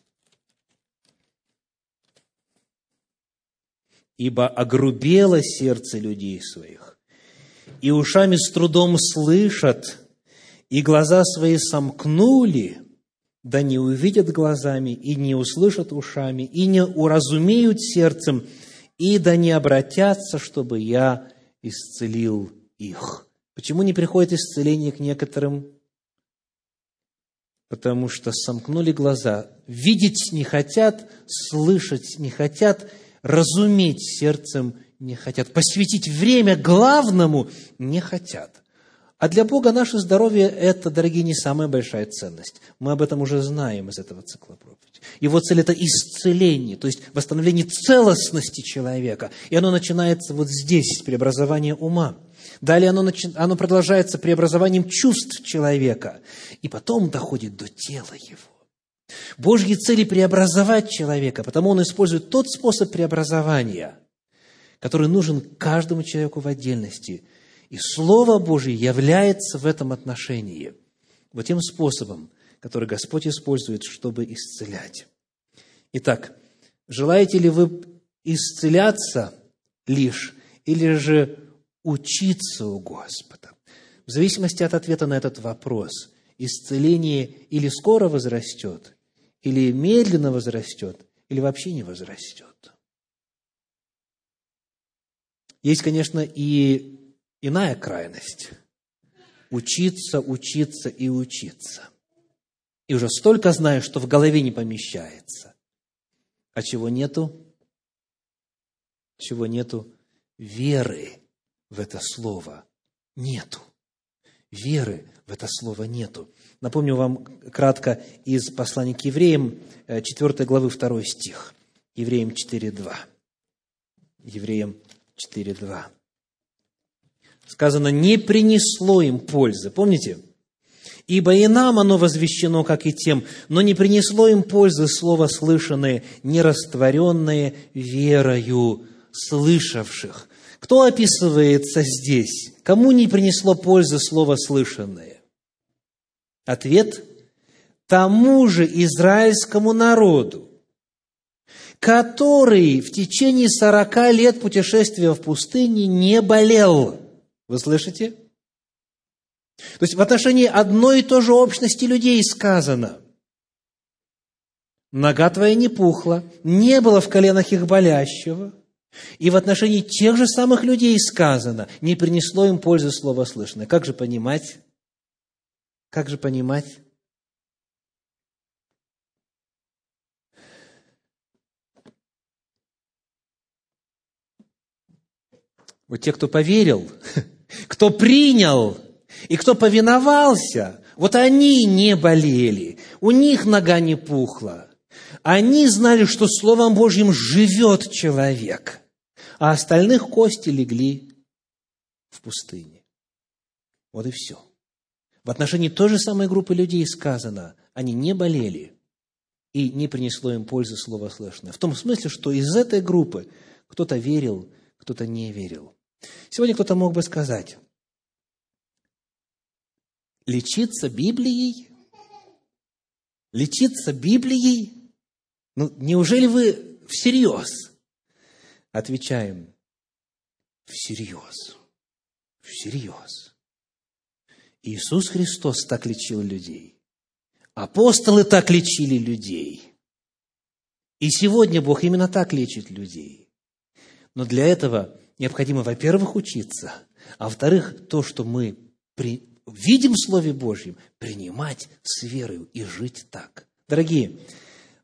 «Ибо огрубело сердце людей своих, и ушами с трудом слышат, и глаза свои сомкнули, да не увидят глазами, и не услышат ушами, и не уразумеют сердцем, и да не обратятся, чтобы я исцелил их. Почему не приходит исцеление к некоторым? Потому что сомкнули глаза, видеть не хотят, слышать не хотят, разуметь сердцем не хотят, посвятить время главному не хотят. А для Бога наше здоровье – это, дорогие, не самая большая ценность. Мы об этом уже знаем из этого цикла проповеди. Его цель – это исцеление, то есть восстановление целостности человека. И оно начинается вот здесь, с преобразования ума. Далее оно, начи... оно продолжается преобразованием чувств человека. И потом доходит до тела его. Божьи цели – преобразовать человека, потому он использует тот способ преобразования, который нужен каждому человеку в отдельности – и Слово Божье является в этом отношении вот тем способом, который Господь использует, чтобы исцелять. Итак, желаете ли вы исцеляться лишь или же учиться у Господа? В зависимости от ответа на этот вопрос, исцеление или скоро возрастет, или медленно возрастет, или вообще не возрастет. Есть, конечно, и иная крайность. Учиться, учиться и учиться. И уже столько знаю, что в голове не помещается. А чего нету? Чего нету? Веры в это слово нету. Веры в это слово нету. Напомню вам кратко из послания к евреям, 4 э, главы 2 стих. Евреям 4.2. Евреям 4.2 сказано, не принесло им пользы. Помните? Ибо и нам оно возвещено, как и тем, но не принесло им пользы слово слышанное, нерастворенное верою слышавших. Кто описывается здесь? Кому не принесло пользы слово слышанное? Ответ – тому же израильскому народу, который в течение сорока лет путешествия в пустыне не болел – вы слышите? То есть в отношении одной и той же общности людей сказано, нога твоя не пухла, не было в коленах их болящего, и в отношении тех же самых людей сказано, не принесло им пользы слово слышное. Как же понимать? Как же понимать? Вот те, кто поверил, кто принял и кто повиновался, вот они не болели, у них нога не пухла. Они знали, что Словом Божьим живет человек, а остальных кости легли в пустыне. Вот и все. В отношении той же самой группы людей сказано, они не болели, и не принесло им пользы слово слышное. В том смысле, что из этой группы кто-то верил, кто-то не верил. Сегодня кто-то мог бы сказать, лечиться Библией? Лечиться Библией? Ну, неужели вы всерьез? Отвечаем, всерьез, всерьез. Иисус Христос так лечил людей. Апостолы так лечили людей. И сегодня Бог именно так лечит людей. Но для этого необходимо, во-первых, учиться, а во-вторых, то, что мы при, видим в Слове Божьем, принимать с верой и жить так. Дорогие,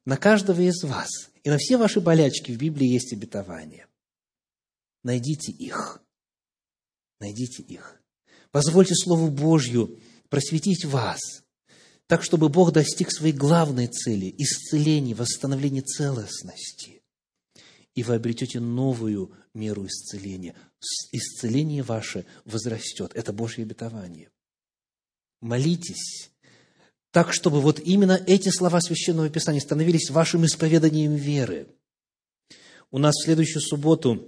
на каждого из вас и на все ваши болячки в Библии есть обетование. Найдите их. Найдите их. Позвольте Слову Божью просветить вас, так, чтобы Бог достиг своей главной цели – исцеления, восстановления целостности. И вы обретете новую меру исцеления. Исцеление ваше возрастет. Это Божье обетование молитесь, так, чтобы вот именно эти слова Священного Писания становились вашим исповеданием веры. У нас в следующую субботу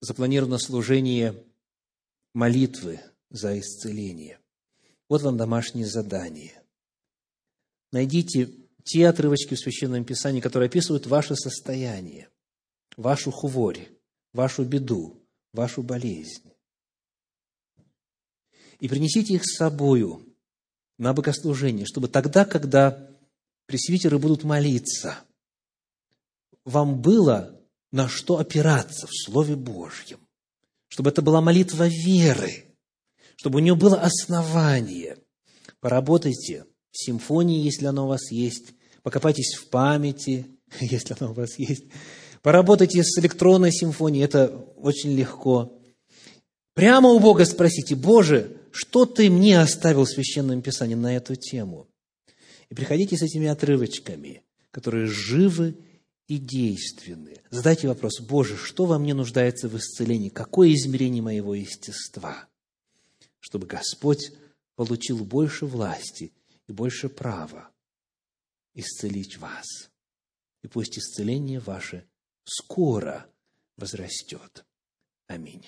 запланировано служение молитвы за исцеление. Вот вам домашнее задание. Найдите те отрывочки в Священном Писании, которые описывают ваше состояние, вашу хворь, вашу беду, вашу болезнь и принесите их с собою на богослужение, чтобы тогда, когда пресвитеры будут молиться, вам было на что опираться в Слове Божьем, чтобы это была молитва веры, чтобы у нее было основание. Поработайте симфонии, если она у вас есть, покопайтесь в памяти, если она у вас есть, поработайте с электронной симфонией, это очень легко. Прямо у Бога спросите, Боже, что ты мне оставил в Священном Писании на эту тему? И приходите с этими отрывочками, которые живы и действенны. Задайте вопрос, Боже, что во мне нуждается в исцелении? Какое измерение моего естества? Чтобы Господь получил больше власти и больше права исцелить вас. И пусть исцеление ваше скоро возрастет. Аминь.